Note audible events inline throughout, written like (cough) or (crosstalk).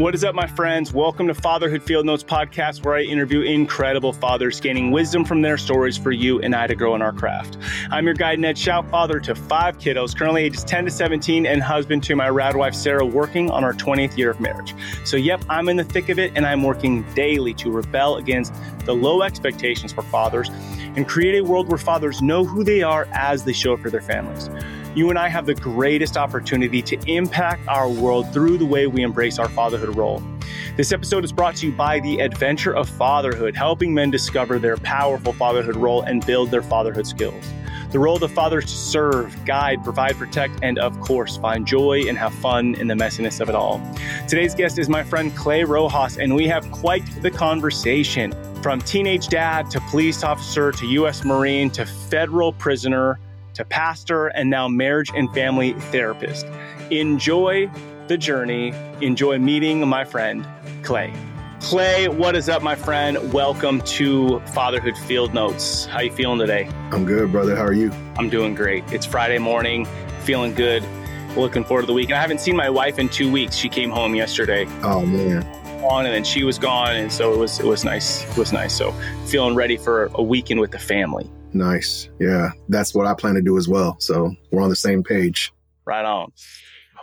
What is up, my friends? Welcome to Fatherhood Field Notes podcast, where I interview incredible fathers, gaining wisdom from their stories for you and I to grow in our craft. I'm your guide, Ned Shout, father to five kiddos, currently ages 10 to 17, and husband to my rad wife, Sarah, working on our 20th year of marriage. So, yep, I'm in the thick of it, and I'm working daily to rebel against the low expectations for fathers and create a world where fathers know who they are as they show up for their families you and I have the greatest opportunity to impact our world through the way we embrace our fatherhood role. This episode is brought to you by the Adventure of Fatherhood, helping men discover their powerful fatherhood role and build their fatherhood skills. The role of the father to serve, guide, provide, protect, and of course, find joy and have fun in the messiness of it all. Today's guest is my friend Clay Rojas, and we have quite the conversation. From teenage dad to police officer to U.S. Marine to federal prisoner, to pastor and now marriage and family therapist. Enjoy the journey. Enjoy meeting my friend, Clay. Clay, what is up, my friend? Welcome to Fatherhood Field Notes. How you feeling today? I'm good, brother. How are you? I'm doing great. It's Friday morning, feeling good. Looking forward to the week. And I haven't seen my wife in two weeks. She came home yesterday. Oh man. On and then she was gone, and so it was it was nice. It was nice. So feeling ready for a weekend with the family. Nice. Yeah, that's what I plan to do as well. So we're on the same page. Right on.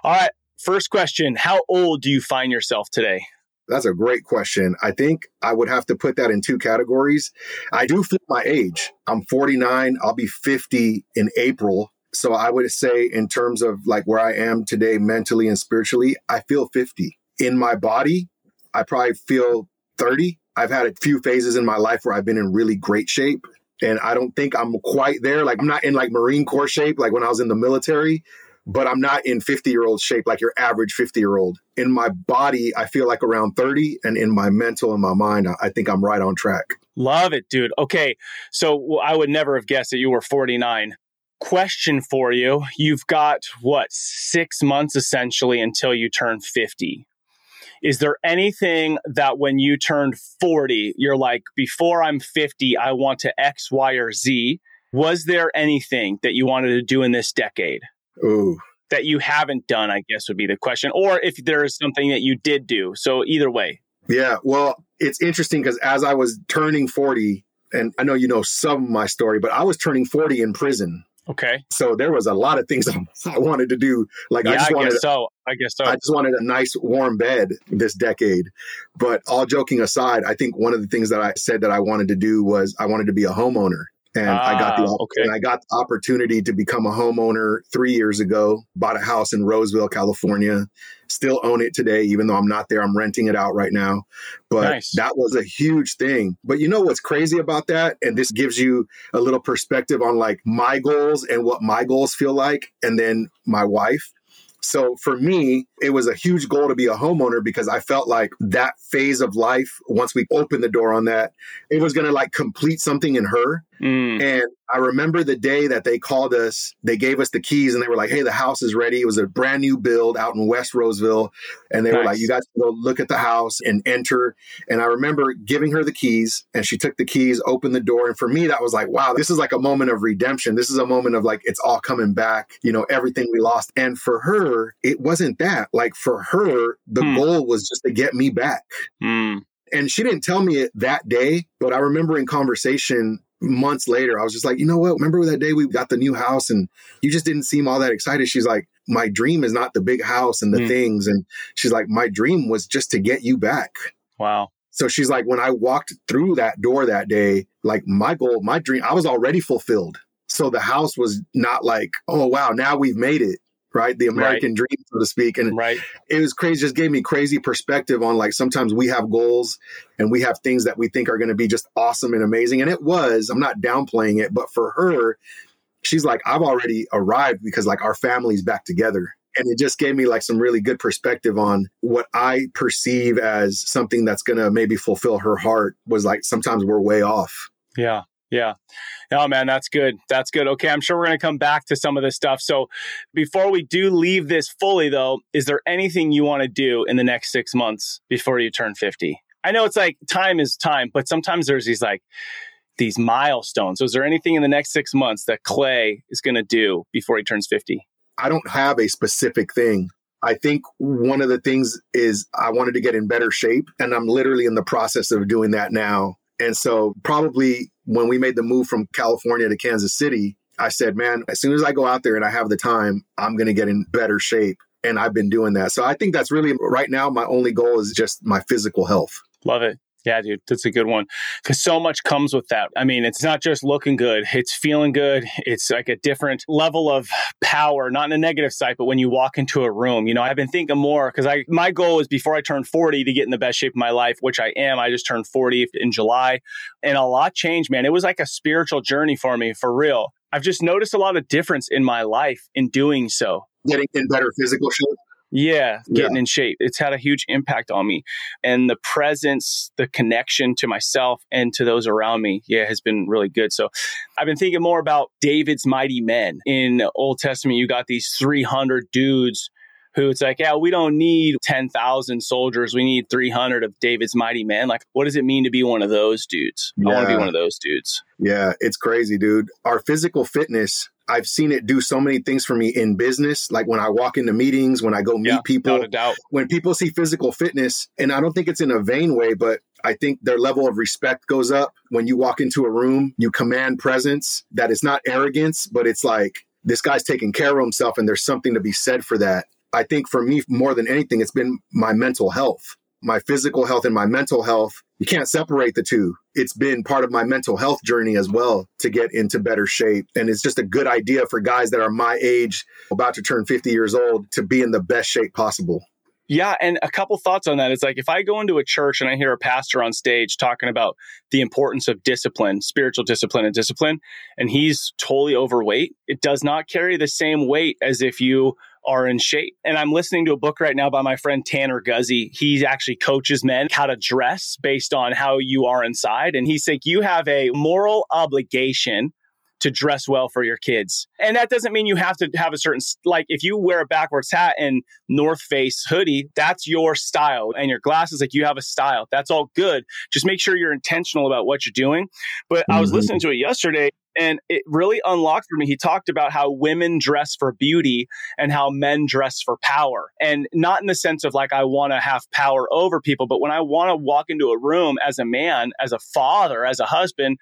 All right. First question How old do you find yourself today? That's a great question. I think I would have to put that in two categories. I do feel my age. I'm 49. I'll be 50 in April. So I would say, in terms of like where I am today, mentally and spiritually, I feel 50. In my body, I probably feel 30. I've had a few phases in my life where I've been in really great shape and I don't think I'm quite there. Like I'm not in like Marine Corps shape, like when I was in the military, but I'm not in 50 year old shape, like your average 50 year old. In my body, I feel like around 30, and in my mental and my mind, I think I'm right on track. Love it, dude. Okay, so I would never have guessed that you were 49. Question for you: You've got what six months essentially until you turn 50. Is there anything that when you turned 40, you're like, before I'm 50, I want to X, Y, or Z? Was there anything that you wanted to do in this decade? Ooh. That you haven't done, I guess would be the question. Or if there is something that you did do. So either way. Yeah. Well, it's interesting because as I was turning 40, and I know you know some of my story, but I was turning 40 in prison. Okay. So there was a lot of things (laughs) I wanted to do. Like yeah, I just I wanted, guess so. I guess so. I just wanted a nice warm bed this decade. But all joking aside, I think one of the things that I said that I wanted to do was I wanted to be a homeowner and ah, I got the ah, okay. and I got the opportunity to become a homeowner three years ago. Bought a house in Roseville, California. Still own it today, even though I'm not there. I'm renting it out right now. But nice. that was a huge thing. But you know what's crazy about that? And this gives you a little perspective on like my goals and what my goals feel like, and then my wife. So for me, it was a huge goal to be a homeowner because I felt like that phase of life, once we opened the door on that, it was going to like complete something in her. Mm. And I remember the day that they called us, they gave us the keys and they were like, Hey, the house is ready. It was a brand new build out in West Roseville. And they nice. were like, You guys go look at the house and enter. And I remember giving her the keys and she took the keys, opened the door. And for me, that was like, wow, this is like a moment of redemption. This is a moment of like, it's all coming back, you know, everything we lost. And for her, it wasn't that. Like for her, the hmm. goal was just to get me back. Hmm. And she didn't tell me it that day, but I remember in conversation months later, I was just like, you know what? Remember that day we got the new house and you just didn't seem all that excited? She's like, my dream is not the big house and the mm. things. And she's like, my dream was just to get you back. Wow. So she's like, when I walked through that door that day, like my goal, my dream, I was already fulfilled. So the house was not like, oh, wow, now we've made it right? The American right. dream, so to speak. And right. it was crazy, just gave me crazy perspective on like sometimes we have goals and we have things that we think are going to be just awesome and amazing. And it was, I'm not downplaying it, but for her, she's like, I've already arrived because like our family's back together. And it just gave me like some really good perspective on what I perceive as something that's going to maybe fulfill her heart was like sometimes we're way off. Yeah. Yeah. Oh man, that's good. That's good. Okay, I'm sure we're going to come back to some of this stuff. So, before we do leave this fully though, is there anything you want to do in the next 6 months before you turn 50? I know it's like time is time, but sometimes there's these like these milestones. So is there anything in the next 6 months that Clay is going to do before he turns 50? I don't have a specific thing. I think one of the things is I wanted to get in better shape, and I'm literally in the process of doing that now. And so, probably when we made the move from California to Kansas City, I said, man, as soon as I go out there and I have the time, I'm going to get in better shape. And I've been doing that. So I think that's really right now, my only goal is just my physical health. Love it. Yeah, dude, that's a good one. Because so much comes with that. I mean, it's not just looking good, it's feeling good. It's like a different level of power, not in a negative side, but when you walk into a room, you know, I've been thinking more because I, my goal is before I turn 40 to get in the best shape of my life, which I am. I just turned 40 in July and a lot changed, man. It was like a spiritual journey for me, for real. I've just noticed a lot of difference in my life in doing so. Getting in better physical shape. Yeah, getting yeah. in shape. It's had a huge impact on me. And the presence, the connection to myself and to those around me, yeah, has been really good. So I've been thinking more about David's mighty men. In Old Testament, you got these 300 dudes who it's like, yeah, we don't need 10,000 soldiers. We need 300 of David's mighty men. Like, what does it mean to be one of those dudes? Yeah. I want to be one of those dudes. Yeah, it's crazy, dude. Our physical fitness I've seen it do so many things for me in business. Like when I walk into meetings, when I go meet yeah, people, when people see physical fitness, and I don't think it's in a vain way, but I think their level of respect goes up. When you walk into a room, you command presence that is not arrogance, but it's like this guy's taking care of himself and there's something to be said for that. I think for me, more than anything, it's been my mental health my physical health and my mental health. You can't separate the two. It's been part of my mental health journey as well to get into better shape. And it's just a good idea for guys that are my age, about to turn 50 years old, to be in the best shape possible. Yeah, and a couple thoughts on that. It's like if I go into a church and I hear a pastor on stage talking about the importance of discipline, spiritual discipline and discipline, and he's totally overweight, it does not carry the same weight as if you are in shape. And I'm listening to a book right now by my friend Tanner Guzy. He actually coaches men how to dress based on how you are inside. And he's like, you have a moral obligation to dress well for your kids. And that doesn't mean you have to have a certain, like if you wear a backwards hat and North Face hoodie, that's your style. And your glasses, like you have a style. That's all good. Just make sure you're intentional about what you're doing. But mm-hmm. I was mm-hmm. listening to it yesterday and it really unlocked for me. He talked about how women dress for beauty and how men dress for power. And not in the sense of like, I want to have power over people, but when I want to walk into a room as a man, as a father, as a husband,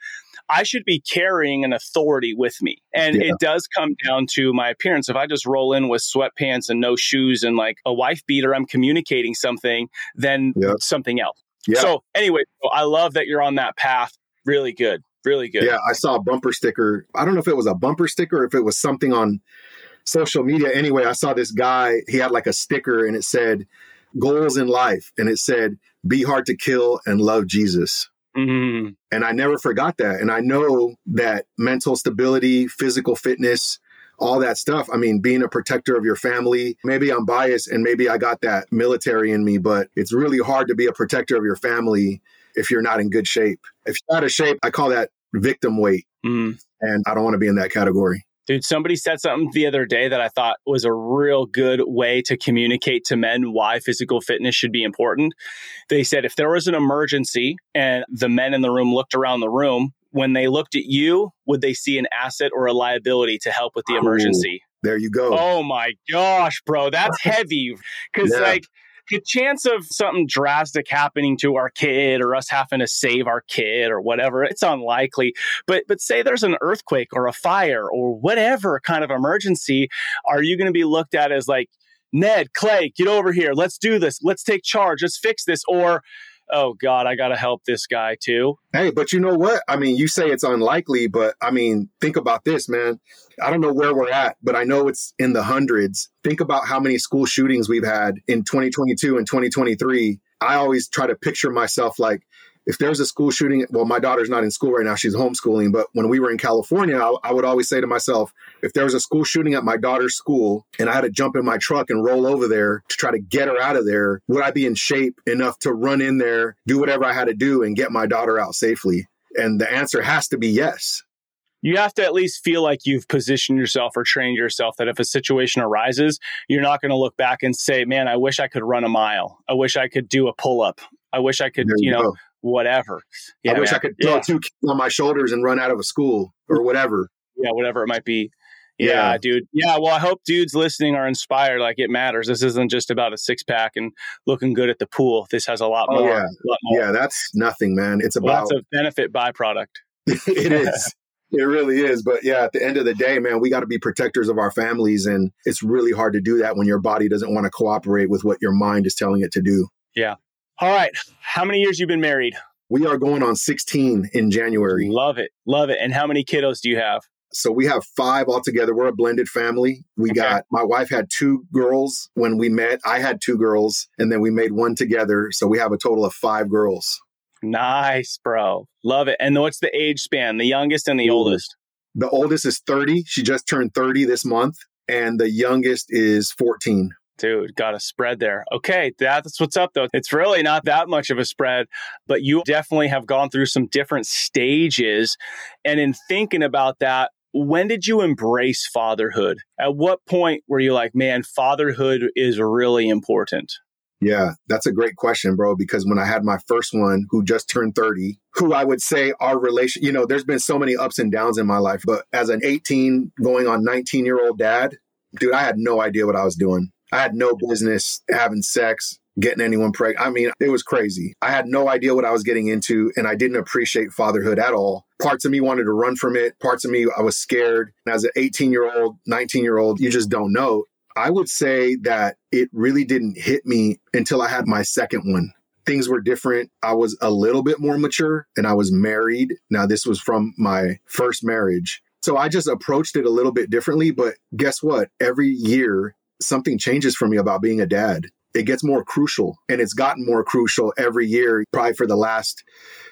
I should be carrying an authority with me. And yeah. it does come down to my appearance. If I just roll in with sweatpants and no shoes and like a wife beater, I'm communicating something, then yeah. something else. Yeah. So anyway, I love that you're on that path. Really good. Really good. Yeah, I saw a bumper sticker. I don't know if it was a bumper sticker or if it was something on social media. Anyway, I saw this guy, he had like a sticker and it said, goals in life. And it said, be hard to kill and love Jesus. Mm-hmm. And I never forgot that. And I know that mental stability, physical fitness, all that stuff. I mean, being a protector of your family, maybe I'm biased and maybe I got that military in me, but it's really hard to be a protector of your family if you're not in good shape. If you're out of shape, I call that victim weight. Mm. And I don't want to be in that category. Dude, somebody said something the other day that I thought was a real good way to communicate to men why physical fitness should be important. They said if there was an emergency and the men in the room looked around the room, when they looked at you, would they see an asset or a liability to help with the emergency? Ooh, there you go. Oh my gosh, bro, that's heavy. Because, yeah. like, the chance of something drastic happening to our kid or us having to save our kid or whatever, it's unlikely. But but say there's an earthquake or a fire or whatever kind of emergency, are you going to be looked at as like Ned, Clay, get over here. Let's do this. Let's take charge. Let's fix this. Or oh God, I got to help this guy too. Hey, but you know what? I mean, you say it's unlikely, but I mean, think about this, man. I don't know where we're at, but I know it's in the hundreds. Think about how many school shootings we've had in 2022 and 2023. I always try to picture myself like, if there's a school shooting, well, my daughter's not in school right now. She's homeschooling. But when we were in California, I, I, would always say to myself, if there was a school shooting at my daughter's school and I had to jump in my truck and roll over there to try to get her out of there, would I be in shape enough to run in there, do whatever I had to do, and get my daughter out safely? And the answer has to be yes. You have to at least feel like you've positioned yourself or trained yourself that if a situation arises, you're not going to look back and say, man, I wish I could run a mile. I wish I could do a pull up. I wish I could, you, you, know, go whatever. Yeah, I wish man. I could throw yeah. two on my shoulders and run out of a school or whatever. Yeah, whatever it might be. Yeah, yeah, dude. Yeah, well, I hope dudes listening are inspired. Like it matters. This isn't just about a six pack and looking good at the pool. This has a lot oh, more. Yeah, lot more. yeah that's nothing, man. It's about lots of benefit byproduct. (laughs) it is. It really is. But yeah, at the end of the day, man, we got to be protectors of our families. And it's really hard to do that when your body doesn't want to cooperate with what your mind is telling it to do. Yeah. All right. How many years you've been married? We are going on 16 in January. Love it. Love it. And how many kiddos do you have? So we have five altogether. We're a blended family. We okay. got my wife had two girls when we met. I had two girls, and then we made one together. So we have a total of five girls. Nice, bro. Love it. And what's the age span? The youngest and the oldest? The oldest is 30. She just turned 30 this month. And the youngest is 14. Dude, got a spread there. Okay, that's what's up though. It's really not that much of a spread, but you definitely have gone through some different stages. And in thinking about that, when did you embrace fatherhood? At what point were you like, man, fatherhood is really important? Yeah, that's a great question, bro. Because when I had my first one, who just turned 30, who I would say our relation, you know, there's been so many ups and downs in my life, but as an 18 going on 19 year old dad, dude, I had no idea what I was doing. I had no business having sex, getting anyone pregnant. I mean, it was crazy. I had no idea what I was getting into, and I didn't appreciate fatherhood at all. Parts of me wanted to run from it. Parts of me, I was scared. As an 18 year old, 19 year old, you just don't know. I would say that it really didn't hit me until I had my second one. Things were different. I was a little bit more mature and I was married. Now, this was from my first marriage. So I just approached it a little bit differently. But guess what? Every year, something changes for me about being a dad. It gets more crucial and it's gotten more crucial every year, probably for the last,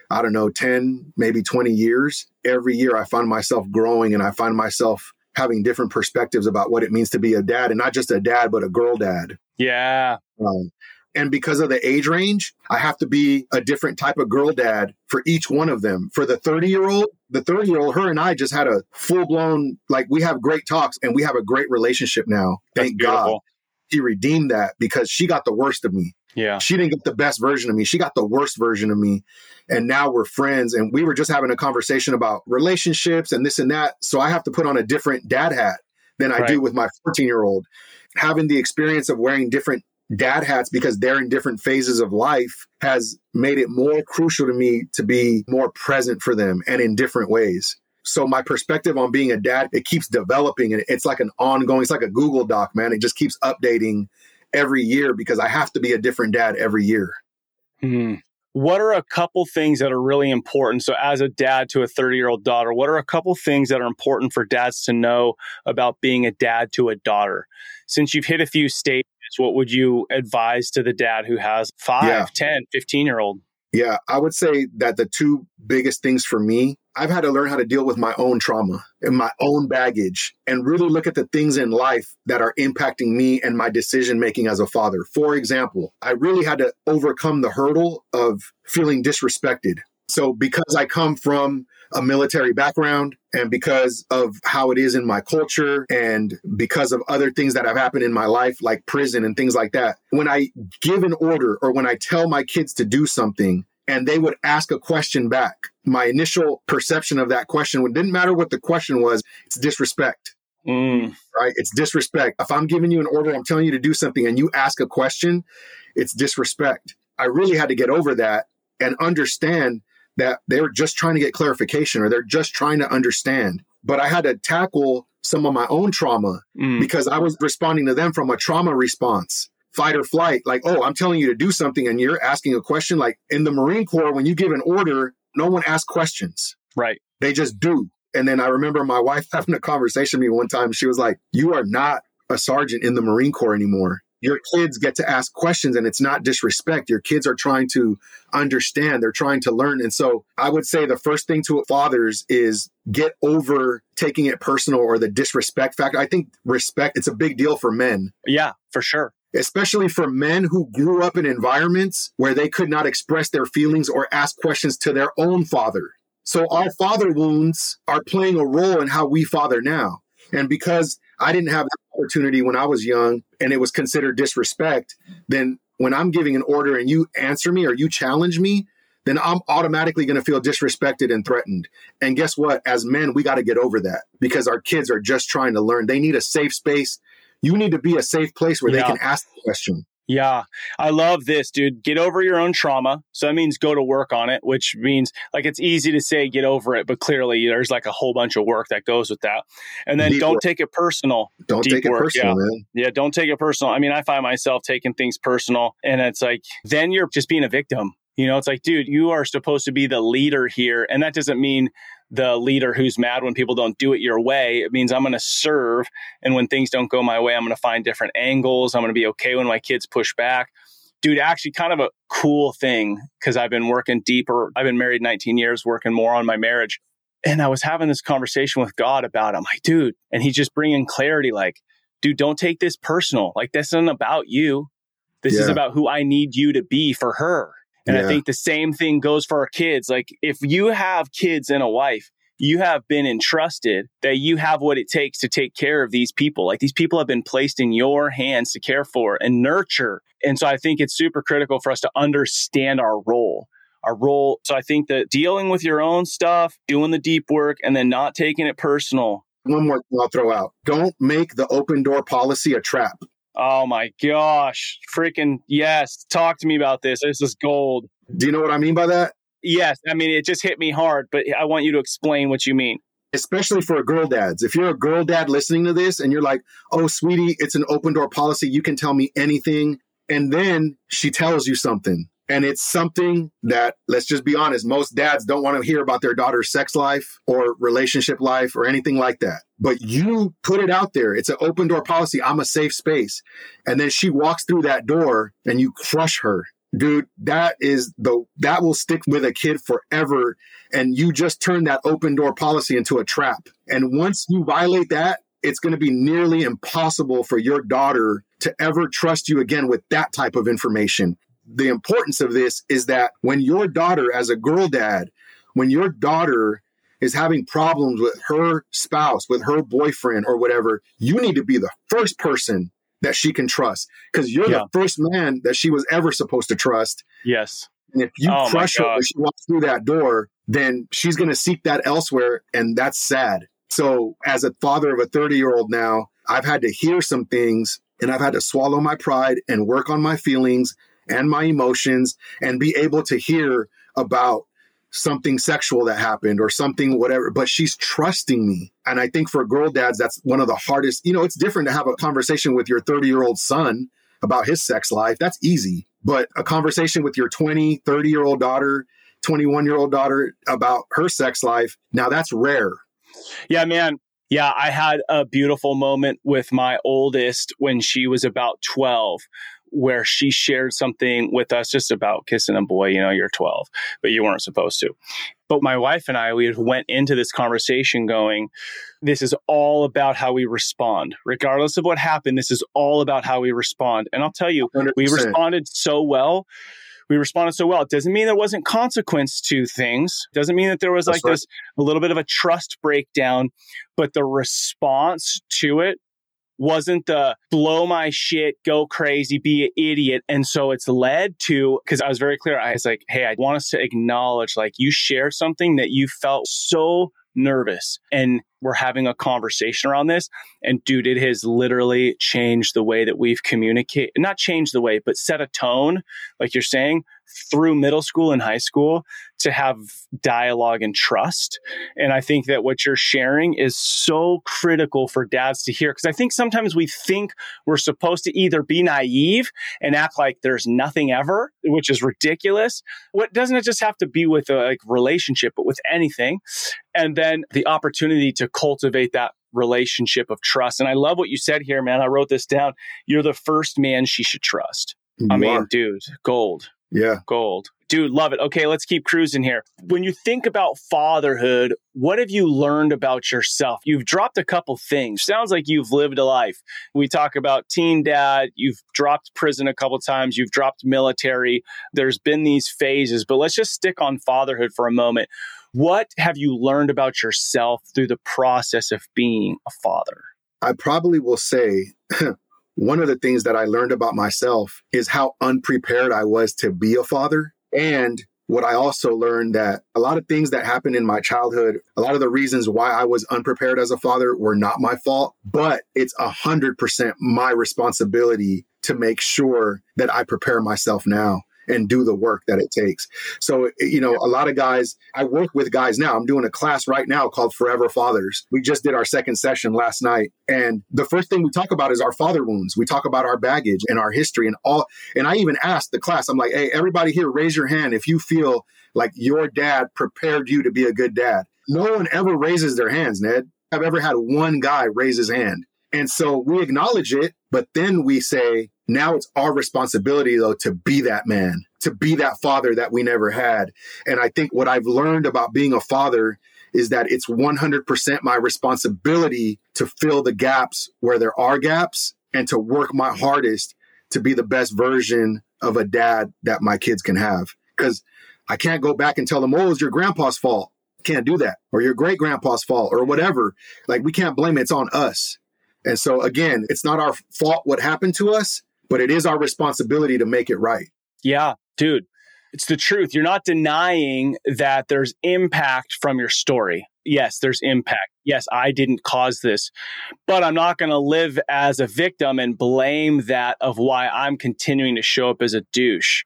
I don't know, 10, maybe 20 years. Every year I find myself growing and I find myself having different perspectives about what it means to be a dad and not just a dad, but a girl dad. Yeah. Um, and because of the age range, I have to be a different type of girl dad for each one of them. For the 30 year old, the 30 year old, her and I just had a full blown, like, we have great talks and we have a great relationship now. Thank God. He redeemed that because she got the worst of me. Yeah. She didn't get the best version of me. She got the worst version of me. And now we're friends. And we were just having a conversation about relationships and this and that. So I have to put on a different dad hat than I right. do with my 14 year old. Having the experience of wearing different dad hats because they're in different phases of life has made it more crucial to me to be more present for them and in different ways. So my perspective on being a dad, it keeps developing and it's like an ongoing, it's like a Google Doc, man. It just keeps updating every year because I have to be a different dad every year. Hmm. What are a couple things that are really important? So, as a dad to a 30 year old daughter, what are a couple things that are important for dads to know about being a dad to a daughter? Since you've hit a few stages, what would you advise to the dad who has five, yeah. 10, 15 year old? Yeah, I would say that the two biggest things for me, I've had to learn how to deal with my own trauma and my own baggage and really look at the things in life that are impacting me and my decision making as a father. For example, I really had to overcome the hurdle of feeling disrespected. So, because I come from a military background and because of how it is in my culture and because of other things that have happened in my life, like prison and things like that, when I give an order or when I tell my kids to do something and they would ask a question back, my initial perception of that question didn't matter what the question was, it's disrespect. Mm. Right? It's disrespect. If I'm giving you an order, I'm telling you to do something and you ask a question, it's disrespect. I really had to get over that and understand that they're just trying to get clarification or they're just trying to understand. But I had to tackle some of my own trauma mm. because I was responding to them from a trauma response, fight or flight. Like, oh, I'm telling you to do something and you're asking a question. Like in the Marine Corps, when you give an order, no one asks questions. Right. They just do. And then I remember my wife (laughs) having a conversation with me one time. She was like, You are not a sergeant in the Marine Corps anymore your kids get to ask questions and it's not disrespect. Your kids are trying to understand, they're trying to learn. And so I would say the first thing to fathers is get over taking it personal or the disrespect factor. I think respect, it's a big deal for men. Yeah, for sure. Especially for men who grew up in environments where they could not express their feelings or ask questions to their own father. So our father wounds are playing a role in how we father now. And because I didn't have that opportunity when I was young and it was considered disrespect, then when I'm giving an order and you answer me or you challenge me, then I'm automatically going to feel disrespected and threatened. And guess what? As men, we got to get over that because our kids are just trying to learn. They need a safe space. You need to be a safe place where yeah. they can ask the question. Yeah, I love this, dude. Get over your own trauma. So that means go to work on it, which means like it's easy to say get over it, but clearly there's like a whole bunch of work that goes with that. And then Deep don't work. take it personal. Don't Deep take work, it personal, yeah. man. Yeah, don't take it personal. I mean, I find myself taking things personal, and it's like then you're just being a victim. You know, it's like, dude, you are supposed to be the leader here. And that doesn't mean the leader who's mad when people don't do it your way. It means I'm going to serve. And when things don't go my way, I'm going to find different angles. I'm going to be okay when my kids push back. Dude, actually, kind of a cool thing because I've been working deeper. I've been married 19 years, working more on my marriage. And I was having this conversation with God about it. I'm like, dude, and he's just bringing clarity like, dude, don't take this personal. Like, this isn't about you. This yeah. is about who I need you to be for her. And yeah. I think the same thing goes for our kids. Like if you have kids and a wife, you have been entrusted that you have what it takes to take care of these people. Like these people have been placed in your hands to care for and nurture. And so I think it's super critical for us to understand our role. Our role. So I think that dealing with your own stuff, doing the deep work, and then not taking it personal. One more thing I'll throw out. Don't make the open door policy a trap. Oh my gosh. Freaking yes. Talk to me about this. This is gold. Do you know what I mean by that? Yes. I mean, it just hit me hard, but I want you to explain what you mean. Especially for girl dads. If you're a girl dad listening to this and you're like, oh, sweetie, it's an open door policy. You can tell me anything. And then she tells you something and it's something that, let's just be honest, most dads don't want to hear about their daughter's sex life or relationship life or anything like that. But you put it out there. It's an open door policy. I'm a safe space. And then she walks through that door and you crush her. Dude, that is the, that will stick with a kid forever. And you just turn that open door policy into a trap. And once you violate that, it's going to be nearly impossible for your daughter to ever trust you again with that type of information the importance of this is that when your daughter, as a girl dad, when your daughter is having problems with her spouse, with her boyfriend, or whatever, you need to be the first person that she can trust because you're yeah. the first man that she was ever supposed to trust. Yes. And if you oh crush her when she walks through that door, then she's going to seek that elsewhere. And that's sad. So, as a father of a 30 year old now, I've had to hear some things and I've had to swallow my pride and work on my feelings and my emotions and be able to hear about something sexual that happened or something whatever. But she's trusting me. And i think for girl dads that's one of the hardest you know it's different to have a conversation with your 30 year old son about his sex life. That's easy. But a conversation with your 20 30 year old daughter 21 year old daughter about her sex life now that's rare. Yeah man. Yeah, I had a beautiful moment with my oldest when she was about 12, where she shared something with us just about kissing a boy. You know, you're 12, but you weren't supposed to. But my wife and I, we went into this conversation going, this is all about how we respond. Regardless of what happened, this is all about how we respond. And I'll tell you, 100%. we responded so well we responded so well. It doesn't mean there wasn't consequence to things. It doesn't mean that there was That's like right. this a little bit of a trust breakdown, but the response to it wasn't the blow my shit, go crazy, be an idiot. And so it's led to, because I was very clear. I was like, hey, I want us to acknowledge like you share something that you felt so nervous and we're having a conversation around this. And dude, it has literally changed the way that we've communicated, not changed the way, but set a tone, like you're saying, through middle school and high school to have dialogue and trust. And I think that what you're sharing is so critical for dads to hear. Because I think sometimes we think we're supposed to either be naive and act like there's nothing ever, which is ridiculous. What doesn't it just have to be with a like, relationship, but with anything? And then the opportunity to cultivate that relationship of trust. And I love what you said here, man. I wrote this down. You're the first man she should trust. You I mean, are. dude, gold. Yeah. Gold. Dude, love it. Okay, let's keep cruising here. When you think about fatherhood, what have you learned about yourself? You've dropped a couple things. Sounds like you've lived a life. We talk about teen dad, you've dropped prison a couple times, you've dropped military. There's been these phases, but let's just stick on fatherhood for a moment. What have you learned about yourself through the process of being a father? I probably will say (laughs) one of the things that I learned about myself is how unprepared I was to be a father. And what I also learned that a lot of things that happened in my childhood, a lot of the reasons why I was unprepared as a father were not my fault, but it's a hundred percent my responsibility to make sure that I prepare myself now and do the work that it takes. So, you know, a lot of guys, I work with guys now. I'm doing a class right now called Forever Fathers. We just did our second session last night. And the first thing we talk about is our father wounds. We talk about our baggage and our history and all. And I even asked the class, I'm like, hey, everybody here, raise your hand if you feel like your dad prepared you to be a good dad. No one ever raises their hands, Ned. I've ever had one guy raise his hand. And so we acknowledge it, but then we say, now it's our responsibility, though, to be that man, to be that father that we never had. And I think what I've learned about being a father is that it's 100% my responsibility to fill the gaps where there are gaps and to work my hardest to be the best version of a dad that my kids can have. Because I can't go back and tell them, oh, it's your grandpa's fault. Can't do that. Or your great grandpa's fault or whatever. Like we can't blame it. It's on us. And so again, it's not our fault what happened to us but it is our responsibility to make it right. Yeah, dude. It's the truth. You're not denying that there's impact from your story. Yes, there's impact. Yes, I didn't cause this, but I'm not going to live as a victim and blame that of why I'm continuing to show up as a douche.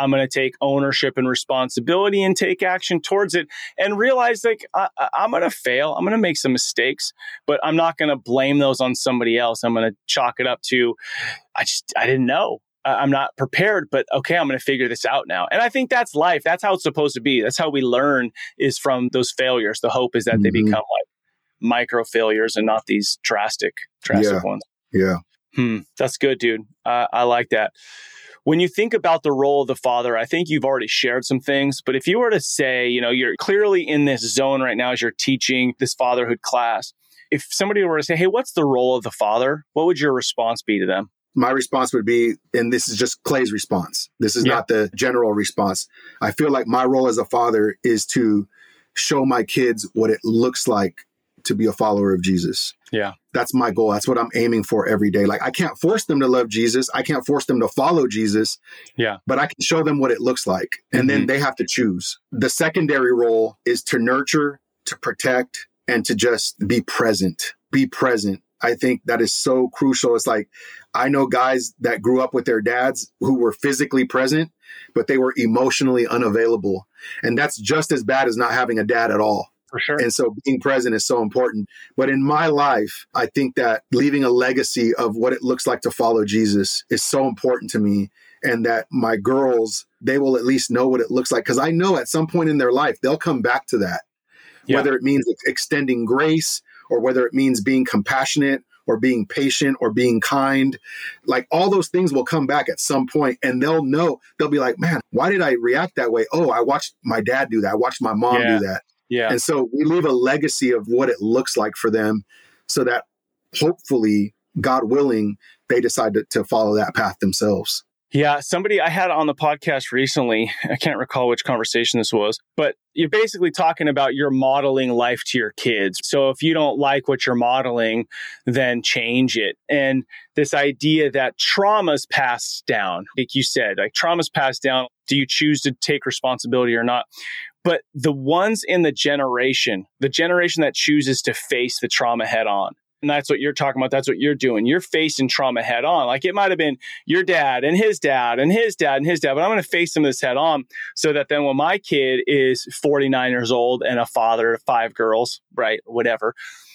I'm going to take ownership and responsibility and take action towards it and realize like I, am going to fail. I'm going to make some mistakes, but I'm not going to blame those on somebody else. I'm going to chalk it up to, I just, I didn't know. I'm not prepared, but okay, I'm going to figure this out now. And I think that's life. That's how it's supposed to be. That's how we learn is from those failures. The hope is that mm-hmm. they become like micro failures and not these drastic, drastic yeah. ones. Yeah. Hmm. That's good, dude. Uh, I like that. When you think about the role of the father, I think you've already shared some things, but if you were to say, you know, you're clearly in this zone right now as you're teaching this fatherhood class, if somebody were to say, hey, what's the role of the father? What would your response be to them? my response would be, and this is just Clay's response. This is yeah. not the general response. I feel like my role as a father is to show my kids what it looks like to be a follower of Jesus. Yeah. That's my goal. That's what I'm aiming for every day. Like I can't force them to love Jesus. I can't force them to follow Jesus. Yeah. But I can show them what it looks like. And mm-hmm. then they have to choose. The secondary role is to nurture, to protect, and to just be present. Be present. I think that is so crucial. It's like I know guys that grew up with their dads who were physically present, but they were emotionally unavailable. And that's just as bad as not having a dad at all. For sure. And so being present is so important. But in my life, I think that leaving a legacy of what it looks like to follow Jesus is so important to me. And that my girls, they will at least know what it looks like. Cause I know at some point in their life, they'll come back to that. Yeah. Whether it means extending grace or whether it means being compassionate or being patient or being kind. Like all those things will come back at some point and they'll know, they'll be like, man, why did I react that way? Oh, I watched my dad do that. I watched my mom yeah. do that. Yeah. And so we leave a legacy of what it looks like for them so that hopefully, God willing, they decide to, to follow that path themselves. Yeah, somebody I had on the podcast recently, I can't recall which conversation this was, but you're basically talking about you're modeling life to your kids. So if you don't like what you're modeling, then change it. And this idea that trauma's passed down, like you said, like trauma's passed down. Do you choose to take responsibility or not? But the ones in the generation, the generation that chooses to face the trauma head on, and that's what you're talking about. That's what you're doing. You're facing trauma head on. Like it might have been your dad and his dad and his dad and his dad, but I'm going to face some of this head on so that then when my kid is 49 years old and a father of five girls, right, whatever,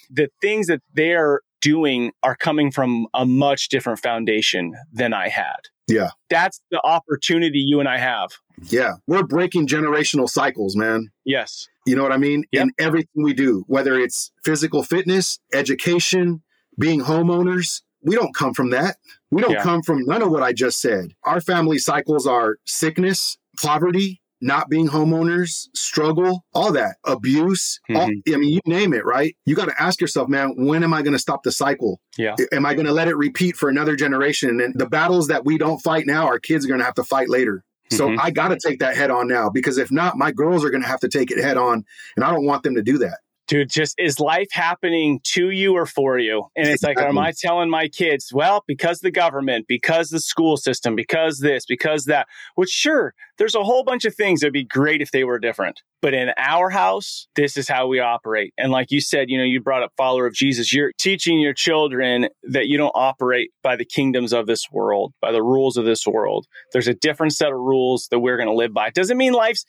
the things that they're doing are coming from a much different foundation than I had. Yeah. That's the opportunity you and I have. Yeah. We're breaking generational cycles, man. Yes. You know what I mean? Yep. In everything we do, whether it's physical fitness, education, being homeowners, we don't come from that. We don't yeah. come from none of what I just said. Our family cycles are sickness, poverty, not being homeowners, struggle, all that, abuse. Mm-hmm. All, I mean, you name it, right? You got to ask yourself, man, when am I going to stop the cycle? Yeah. Am I going to let it repeat for another generation? And the battles that we don't fight now, our kids are going to have to fight later. So mm-hmm. I got to take that head on now because if not, my girls are going to have to take it head on. And I don't want them to do that. Dude, just is life happening to you or for you? And it's like, am I telling my kids, well, because the government, because the school system, because this, because that, which sure, there's a whole bunch of things that'd be great if they were different. But in our house, this is how we operate. And like you said, you know, you brought up follower of Jesus. You're teaching your children that you don't operate by the kingdoms of this world, by the rules of this world. There's a different set of rules that we're going to live by. It doesn't mean life's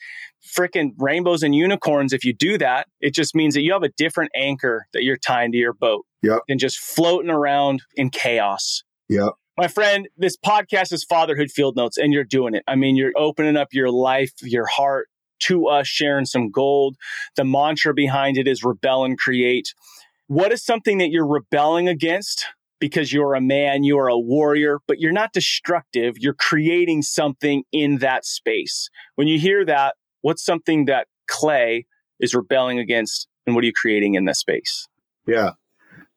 freaking rainbows and unicorns if you do that. It just means that you have a different anchor that you're tying to your boat yep. than just floating around in chaos. Yep my friend, this podcast is Fatherhood Field Notes, and you're doing it. I mean, you're opening up your life, your heart to us, sharing some gold. The mantra behind it is rebel and create. What is something that you're rebelling against? Because you're a man, you are a warrior, but you're not destructive. You're creating something in that space. When you hear that, what's something that Clay is rebelling against, and what are you creating in that space? Yeah.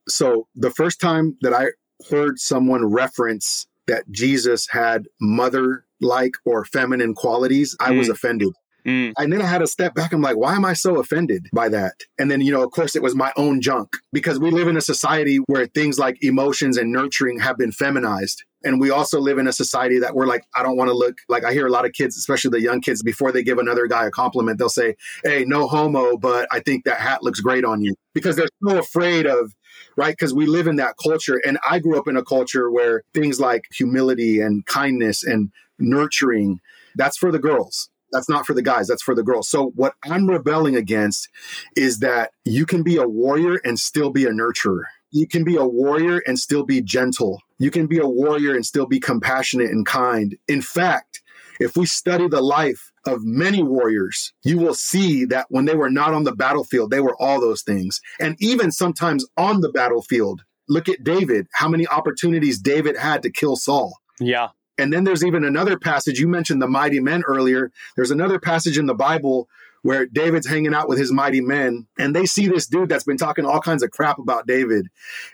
So the first time that I heard someone reference that Jesus had mother like or feminine qualities, I was mm. offended. Mm. And then I had to step back. I'm like, why am I so offended by that? And then, you know, of course, it was my own junk because we live in a society where things like emotions and nurturing have been feminized. And we also live in a society that we're like, I don't want to look like I hear a lot of kids, especially the young kids, before they give another guy a compliment, they'll say, Hey, no homo, but I think that hat looks great on you because they're so afraid of right? Because we live in that culture. And I grew up in a culture where things like humility and kindness and nurturing, that's for the girls. That's not for the guys, that's for the girls. So, what I'm rebelling against is that you can be a warrior and still be a nurturer. You can be a warrior and still be gentle. You can be a warrior and still be compassionate and kind. In fact, if we study the life of many warriors, you will see that when they were not on the battlefield, they were all those things. And even sometimes on the battlefield, look at David, how many opportunities David had to kill Saul. Yeah. And then there's even another passage. You mentioned the mighty men earlier. There's another passage in the Bible where David's hanging out with his mighty men and they see this dude that's been talking all kinds of crap about David.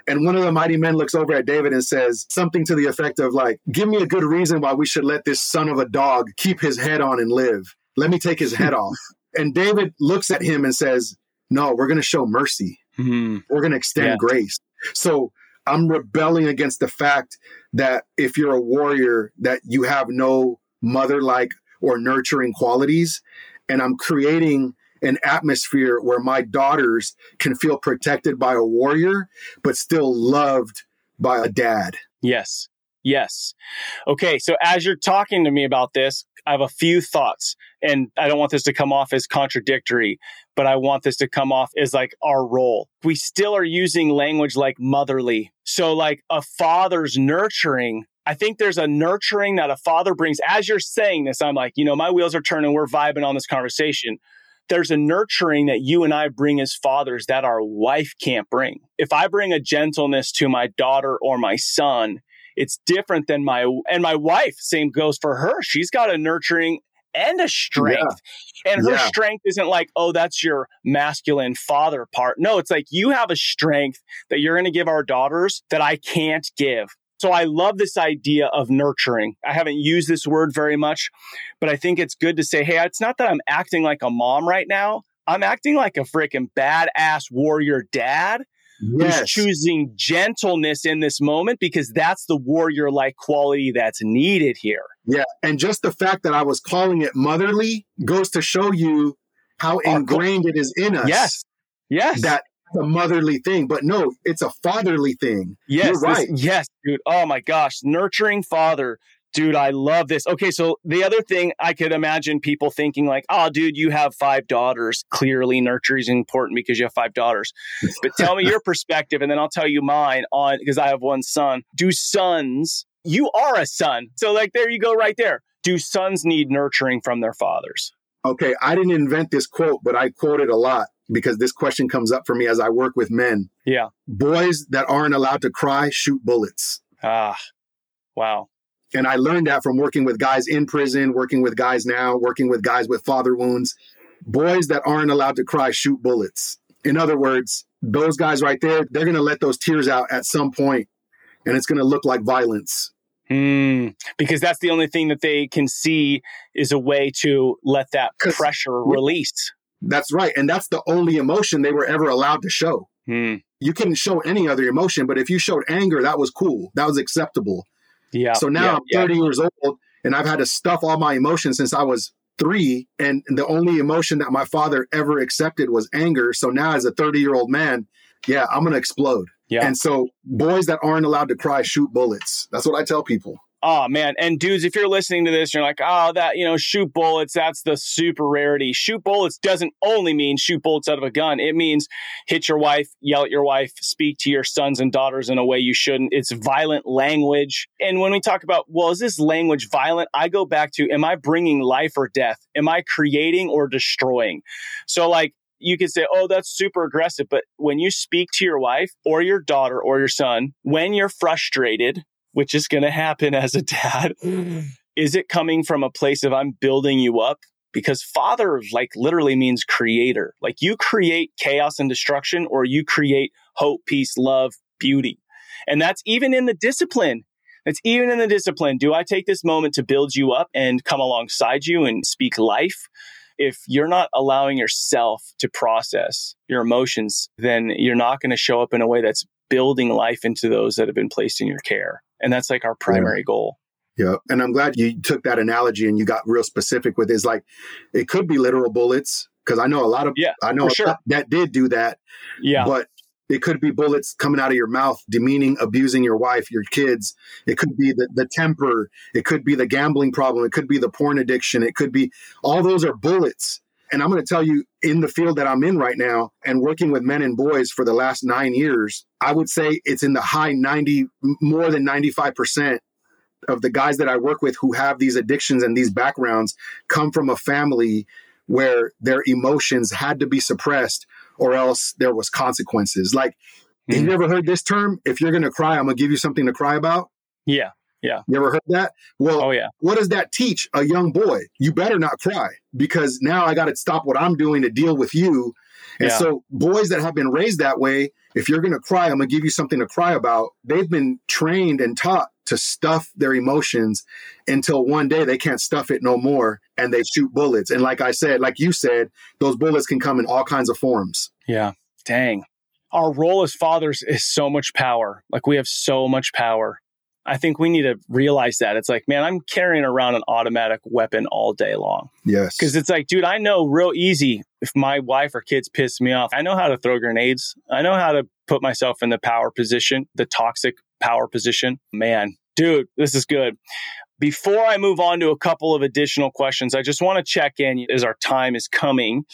And one of the mighty men looks over at David and says something to the effect of like, give me a good reason why we should let this son of a dog keep his head on and live. Let me take his head off. (laughs) And David looks at him and says, no, we're going to show mercy. Mm-hmm. We're going to extend yeah. grace. So I'm rebelling against the fact that if you're a warrior, that you have no mother like or nurturing qualities and I'm creating an atmosphere where my daughters can feel protected by a warrior, but still loved by a dad. Yes. Yes. Okay. So as you're talking to me about this, I have a few thoughts and I don't want this to come off as contradictory, but I want this to come off as like our role. We still are using language like motherly. So like a father's nurturing I think there's a nurturing that a father brings. As you're saying this, I'm like, you know, my wheels are turning. We're vibing on this conversation. There's a nurturing that you and I bring as fathers that our wife can't bring. If I bring a gentleness to my daughter or my son, it's different than my and my wife. Same goes for her. She's got a nurturing and a strength. Yeah. And her yeah. strength isn't like, oh, that's your masculine father part. No, it's like you have a strength that you're going to give our daughters that I can't give. So I love this idea of nurturing. I haven't used this word very much, but I think it's good to say, hey, it's not that I'm acting like a mom right now. I'm acting like a freaking badass warrior dad yes. who's choosing gentleness in this moment because that's the warrior like quality that's needed here. Yeah. And just the fact that I was calling it motherly goes to show you how ingrained it is in us. Yes. Yes. That a motherly thing, but no, it's a fatherly thing. Yes, You're right. This, yes, dude. Oh my gosh, nurturing father. Dude, I love this. Okay, so the other thing I could imagine people thinking like, "Oh, dude, you have five daughters. Clearly, nurture is important because you have five daughters." (laughs) But tell me your perspective, and then I'll tell you mine on because I have one son. Do sons? You are a son, so like there you go, right there. Do sons need nurturing from their fathers? Okay, I didn't invent this quote, but I quote it a lot because this question comes up for me as I work with men. Yeah. Boys that aren't allowed to cry shoot bullets. Ah, wow. And I learned that from working with guys in prison, working with guys now, working with guys with father wounds. Boys that aren't allowed to cry shoot bullets. In other words, those guys right there, they're going to let those tears out at some point and it's going to look like violence. Mm, because that's the only thing that they can see is a way to let that pressure release. That's right. And that's the only emotion they were ever allowed to show. Hmm. You couldn't show any other emotion, but if you showed anger, that was cool. That was acceptable. Yeah. So now yeah, I'm 30 yeah. years old and I've had to stuff all my emotions since I was three. And the only emotion that my father ever accepted was anger. So now as a 30 year old man, yeah, I'm going to explode. Yeah. And so boys that aren't allowed to cry shoot bullets. That's what I tell people. Oh man. And dudes, if you're listening to this, you're like, oh, that, you know, shoot bullets, that's the super rarity. Shoot bullets doesn't only mean shoot bullets out of a gun. It means hit your wife, yell at your wife, speak to your sons and daughters in a way you shouldn't. It's violent language. And when we talk about, well, is this language violent? I go back to, am I bringing life or death? Am I creating or destroying? So like, you could say, oh, that's super aggressive. But when you speak to your wife or your daughter or your son, when you're frustrated, which is going to happen as a dad, mm. is it coming from a place of I'm building you up? Because father, like, literally means creator. Like, you create chaos and destruction, or you create hope, peace, love, beauty. And that's even in the discipline. It's even in the discipline. Do I take this moment to build you up and come alongside you and speak life? if you're not allowing yourself to process your emotions, then you're not going to show up in a way that's building life into those that have been placed in your care. And that's like our primary yeah. goal. Yeah. And I'm glad you took that analogy and you got real specific with it. It's like it could be literal bullets because I know a lot of yeah, I know sure. that did do that. Yeah. But it could be bullets coming out of your mouth, demeaning, abusing your wife, your kids. It could be the, the temper. It could be the gambling problem. It could be the porn addiction. It could be all those are bullets. And I'm going to tell you in the field that I'm in right now and working with men and boys for the last nine years, I would say it's in the high 90, more than 95% of the guys that I work with who have these addictions and these backgrounds come from a family where their emotions had to be suppressed or else there was consequences. Like, mm. have you ever heard this term? If you're going to cry, I'm going to give you something to cry about. Yeah. Yeah. You ever heard that? Well, oh, yeah. what does that teach a young boy? You better not cry because now I got to stop what I'm doing to deal with you. And yeah. so, boys that have been raised that way, if you're going to cry, I'm going to give you something to cry about. They've been trained and taught to stuff their emotions until one day they can't stuff it no more and they shoot bullets. And like I said, like you said, those bullets can come in all kinds of forms. Yeah. Dang. Our role as fathers is so much power. Like we have so much power. I think we need to realize that. It's like, man, I'm carrying around an automatic weapon all day long. Yes. Because it's like, dude, I know real easy if my wife or kids piss me off. I know how to throw grenades. I know how to put myself in the power position, the toxic power position. Man, dude, this is good. Before I move on to a couple of additional questions, I just want to check in as our time is coming.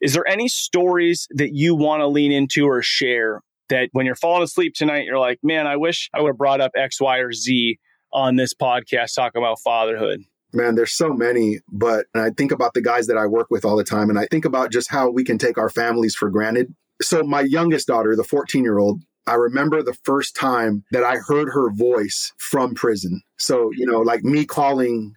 Is there any stories that you want to lean into or share that when you're falling asleep tonight, you're like, man, I wish I would have brought up X, Y, or Z on this podcast talking about fatherhood? Man, there's so many, but I think about the guys that I work with all the time, and I think about just how we can take our families for granted. So, my youngest daughter, the 14 year old, I remember the first time that I heard her voice from prison. So, you know, like me calling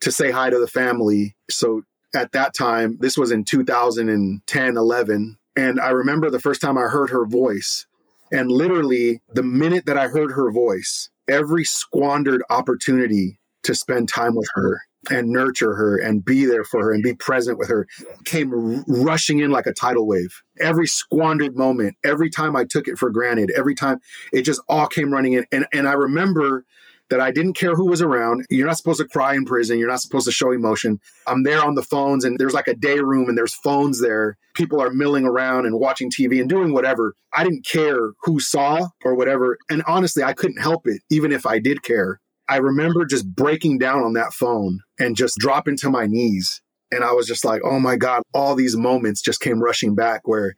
to say hi to the family. So, at that time, this was in 2010, 11. And I remember the first time I heard her voice. And literally, the minute that I heard her voice, every squandered opportunity to spend time with her and nurture her and be there for her and be present with her came r- rushing in like a tidal wave. Every squandered moment, every time I took it for granted, every time it just all came running in. And, and I remember that I didn't care who was around. You're not supposed to cry in prison. You're not supposed to show emotion. I'm there on the phones and there's like a day room and there's phones there. People are milling around and watching TV and doing whatever. I didn't care who saw or whatever. And honestly, I couldn't help it, even if I did care. I remember just breaking down on that phone and just dropping to my knees. And I was just like, oh my God, all these moments just came rushing back where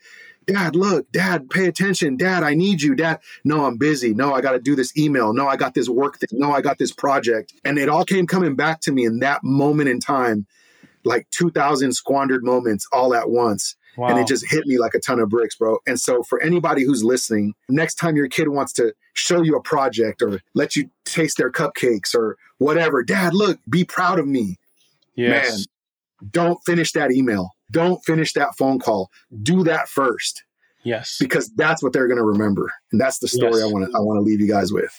Dad, look, Dad, pay attention. Dad, I need you. Dad, no, I'm busy. No, I got to do this email. No, I got this work thing. No, I got this project. And it all came coming back to me in that moment in time, like 2,000 squandered moments all at once. Wow. And it just hit me like a ton of bricks, bro. And so, for anybody who's listening, next time your kid wants to show you a project or let you taste their cupcakes or whatever, Dad, look, be proud of me. Yes. Man, don't finish that email don't finish that phone call. Do that first. Yes. Because that's what they're going to remember. And that's the story yes. I want to I want to leave you guys with.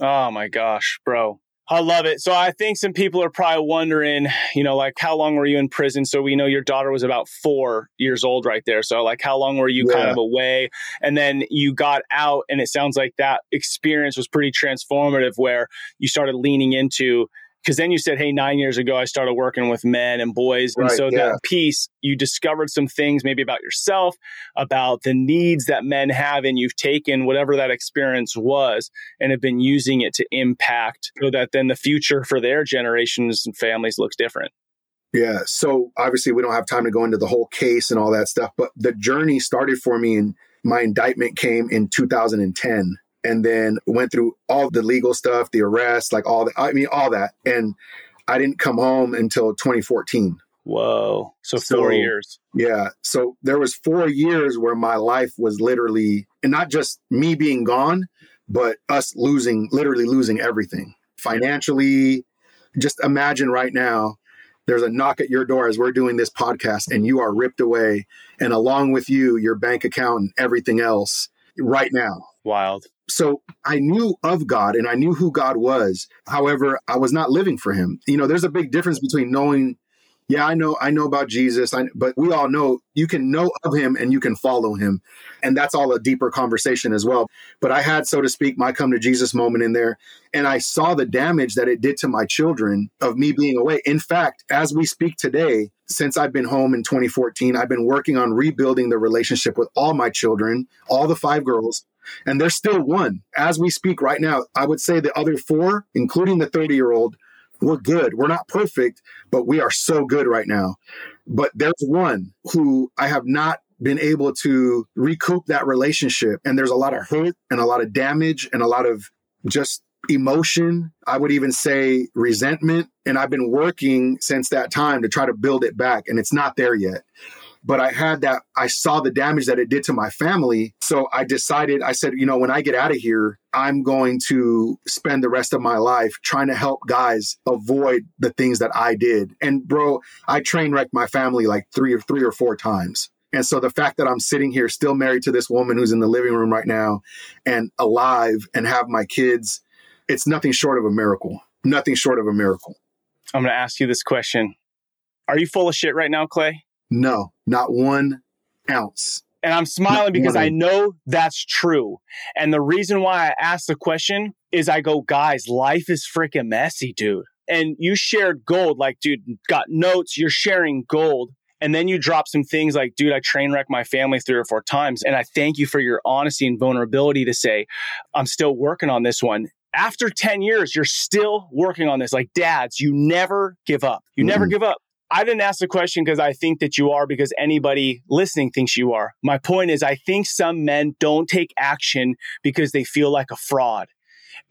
Oh my gosh, bro. I love it. So I think some people are probably wondering, you know, like how long were you in prison? So we know your daughter was about four years old right there. So like how long were you yeah. kind of away? And then you got out and it sounds like that experience was pretty transformative where you started leaning into because then you said, hey, nine years ago, I started working with men and boys. Right, and so yeah. that piece, you discovered some things maybe about yourself, about the needs that men have, and you've taken whatever that experience was and have been using it to impact so that then the future for their generations and families looks different. Yeah. So obviously, we don't have time to go into the whole case and all that stuff, but the journey started for me and my indictment came in 2010 and then went through all the legal stuff, the arrest, like all the, I mean, all that. And I didn't come home until 2014. Whoa. So, so four years. Yeah. So there was four years where my life was literally, and not just me being gone, but us losing, literally losing everything financially. Just imagine right now, there's a knock at your door as we're doing this podcast and you are ripped away. And along with you, your bank account and everything else right now. Wild. So I knew of God and I knew who God was. However, I was not living for him. You know, there's a big difference between knowing, yeah, I know, I know about Jesus, I, but we all know you can know of him and you can follow him. And that's all a deeper conversation as well. But I had, so to speak, my come to Jesus moment in there. And I saw the damage that it did to my children of me being away. In fact, as we speak today, since I've been home in 2014, I've been working on rebuilding the relationship with all my children, all the five girls and there's still one as we speak right now. I would say the other four, including the 30 year old, we're good. We're not perfect, but we are so good right now. But there's one who I have not been able to recoup that relationship. And there's a lot of hurt and a lot of damage and a lot of just emotion. I would even say resentment. And I've been working since that time to try to build it back, and it's not there yet but I had that, I saw the damage that it did to my family. So I decided, I said, you know, when I get out of here, I'm going to spend the rest of my life trying to help guys avoid the things that I did. And bro, I train wrecked my family like three or three or four times. And so the fact that I'm sitting here still married to this woman who's in the living room right now and alive and have my kids, it's nothing short of a miracle. Nothing short of a miracle. I'm going to ask you this question. Are you full of shit right now, Clay? No, not one ounce. And I'm smiling not because. I know that's true. And the reason why I asked the question is I go, guys, life is freaking messy, dude. And you shared gold, like, dude, got notes, you're sharing gold. And then you drop some things like, dude, I train wrecked my family three or four times. And I thank you for your honesty and vulnerability to say, I'm still working on this one. After 10 years, you're still working on this. Like dads, you never give up. You mm-hmm. never give up. I didn't ask the question because I think that you are, because anybody listening thinks you are. My point is, I think some men don't take action because they feel like a fraud.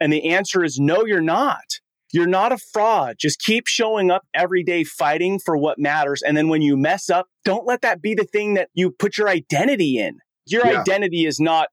And the answer is no, you're not. You're not a fraud. Just keep showing up every day fighting for what matters. And then when you mess up, don't let that be the thing that you put your identity in. Your yeah. identity is not,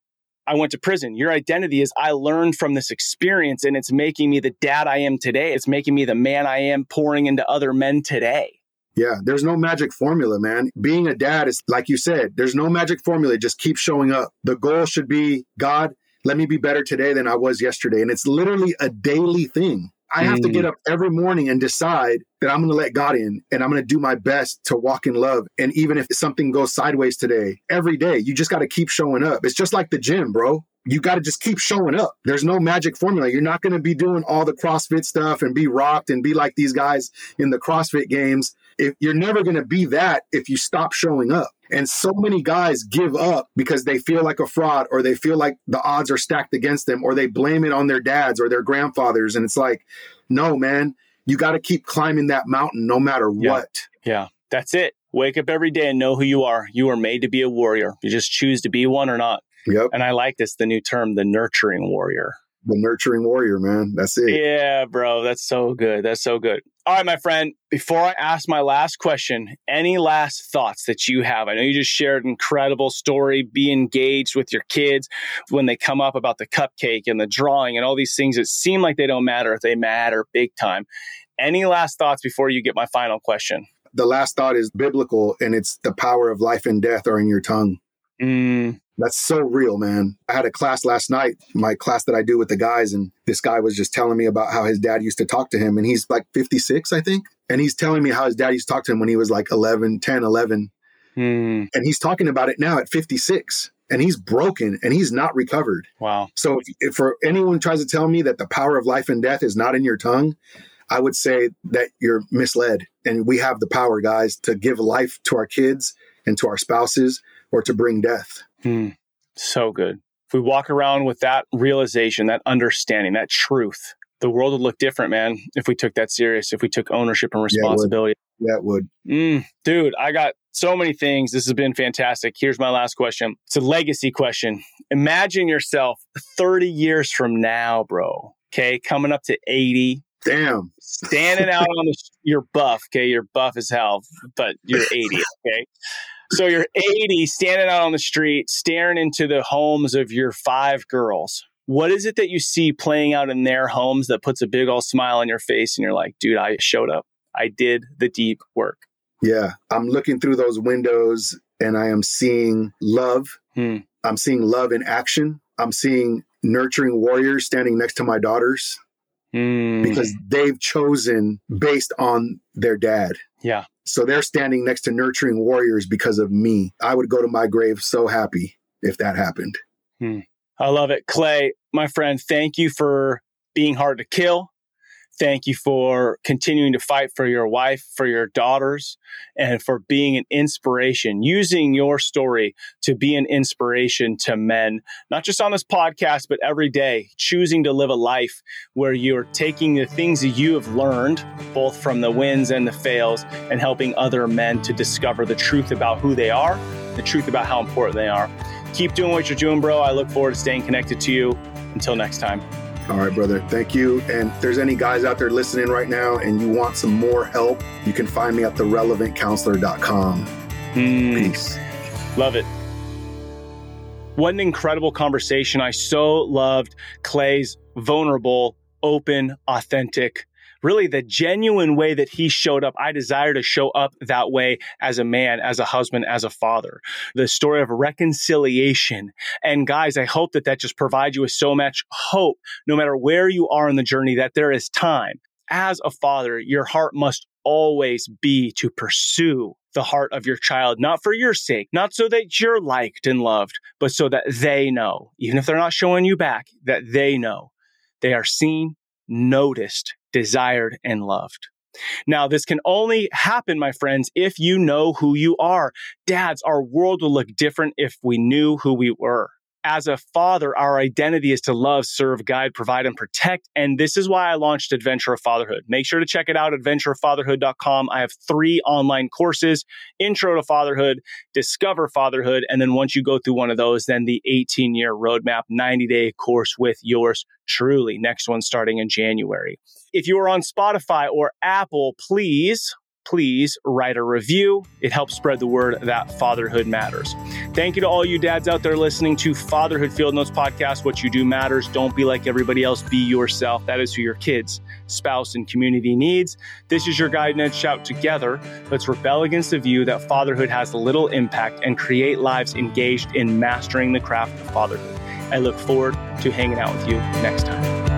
I went to prison. Your identity is, I learned from this experience and it's making me the dad I am today. It's making me the man I am pouring into other men today. Yeah, there's no magic formula, man. Being a dad is like you said, there's no magic formula. Just keep showing up. The goal should be God, let me be better today than I was yesterday. And it's literally a daily thing. I have to get mm. up every morning and decide that I'm going to let God in and I'm going to do my best to walk in love. And even if something goes sideways today, every day, you just got to keep showing up. It's just like the gym, bro you got to just keep showing up. There's no magic formula. You're not going to be doing all the CrossFit stuff and be rocked and be like these guys in the CrossFit games if you're never going to be that if you stop showing up. And so many guys give up because they feel like a fraud or they feel like the odds are stacked against them or they blame it on their dads or their grandfathers. And it's like, no, man, you got to keep climbing that mountain no matter yeah. what. Yeah, that's it. Wake up every day and know who you are. You are made to be a warrior. You just choose to be one or not. Yep. And I like this, the new term, the nurturing warrior the nurturing warrior, man. That's it. Yeah, bro. That's so good. That's so good. All right, my friend, before I ask my last question, any last thoughts that you have? I know you just shared an incredible story. Be engaged with your kids when they come up about the cupcake and the drawing and all these things that seem like they don't matter if they matter big time. Any last thoughts before you get my final question? The last thought is biblical and it's the power of life and death are in your tongue. Mm, That's so real, man. I had a class last night, my class that I do with the guys, and this guy was just telling me about how his dad used to talk to him. And he's like 56, I think. And he's telling me how his dad used to talk to him when he was like 11, 10, 11. Hmm. And he's talking about it now at 56 and he's broken and he's not recovered. Wow. So if, if for anyone tries to tell me that the power of life and death is not in your tongue, I would say that you're misled. And we have the power, guys, to give life to our kids and to our spouses or to bring death. Hmm. So good. If we walk around with that realization, that understanding, that truth, the world would look different, man, if we took that serious, if we took ownership and responsibility. Yeah, it would. Yeah, it would. Mm, dude, I got so many things. This has been fantastic. Here's my last question. It's a legacy question. Imagine yourself 30 years from now, bro. Okay, coming up to 80. Damn. Standing out on the, you're buff. Okay, you're buff as hell, but you're 80. Okay. So you're 80, standing out on the street, staring into the homes of your five girls. What is it that you see playing out in their homes that puts a big old smile on your face and you're like, dude, I showed up. I did the deep work. Yeah. I'm looking through those windows and I am seeing love. Hmm. I'm seeing love in action. I'm seeing nurturing warriors standing next to my daughters mm. because they've chosen based on their dad. Yeah. So they're standing next to nurturing warriors because of me. I would go to my grave so happy if that happened. Hmm. I love it. Clay, my friend, thank you for being hard to kill. Thank you for continuing to fight for your wife, for your daughters, and for being an inspiration, using your story to be an inspiration to men, not just on this podcast, but every day, choosing to live a life where you're taking the things that you have learned, both from the wins and the fails, and helping other men to discover the truth about who they are, the truth about how important they are. Keep doing what you're doing, bro. I look forward to staying connected to you. Until next time. All right, brother. Thank you. And if there's any guys out there listening right now and you want some more help, you can find me at therelevantcounselor.com. Mm. Peace. Love it. What an incredible conversation. I so loved Clay's vulnerable, open, authentic really the genuine way that he showed up. I desire to show up that way as a man, as a husband, as a father. The story of reconciliation. And guys, I hope that that just provides you with so much hope, no matter where you are in the journey, that there is time. As a father, your heart must always be to pursue the heart of your child, not for your sake, not so that you're liked and loved, but so that they know, even if they're not showing you back, that they know they are seen, noticed, desired, and loved. Now, this can only happen, my friends, if you know who you are. Dads, our world would look different if we knew who we were as a father, our identity is to love, serve, guide, provide, and protect. And this is why I launched Adventure of Fatherhood. Make sure to check it out, adventureoffatherhood.com. I have three online courses Intro to Fatherhood, Discover Fatherhood. And then once you go through one of those, then the 18 year roadmap, 90 day course with yours truly. Next one starting in January. If you are on Spotify or Apple, please please write a review. It helps spread the word that fatherhood matters. Thank you to all you dads out there listening to Fatherhood Field Notes podcast. What you do matters. Don't be like everybody else. Be yourself. That is who your kids, spouse, and community needs. This is your guide, Shout. Together, let's rebel against the view that fatherhood has little impact and create lives engaged in mastering the craft of fatherhood. I look forward to hanging out with you next time.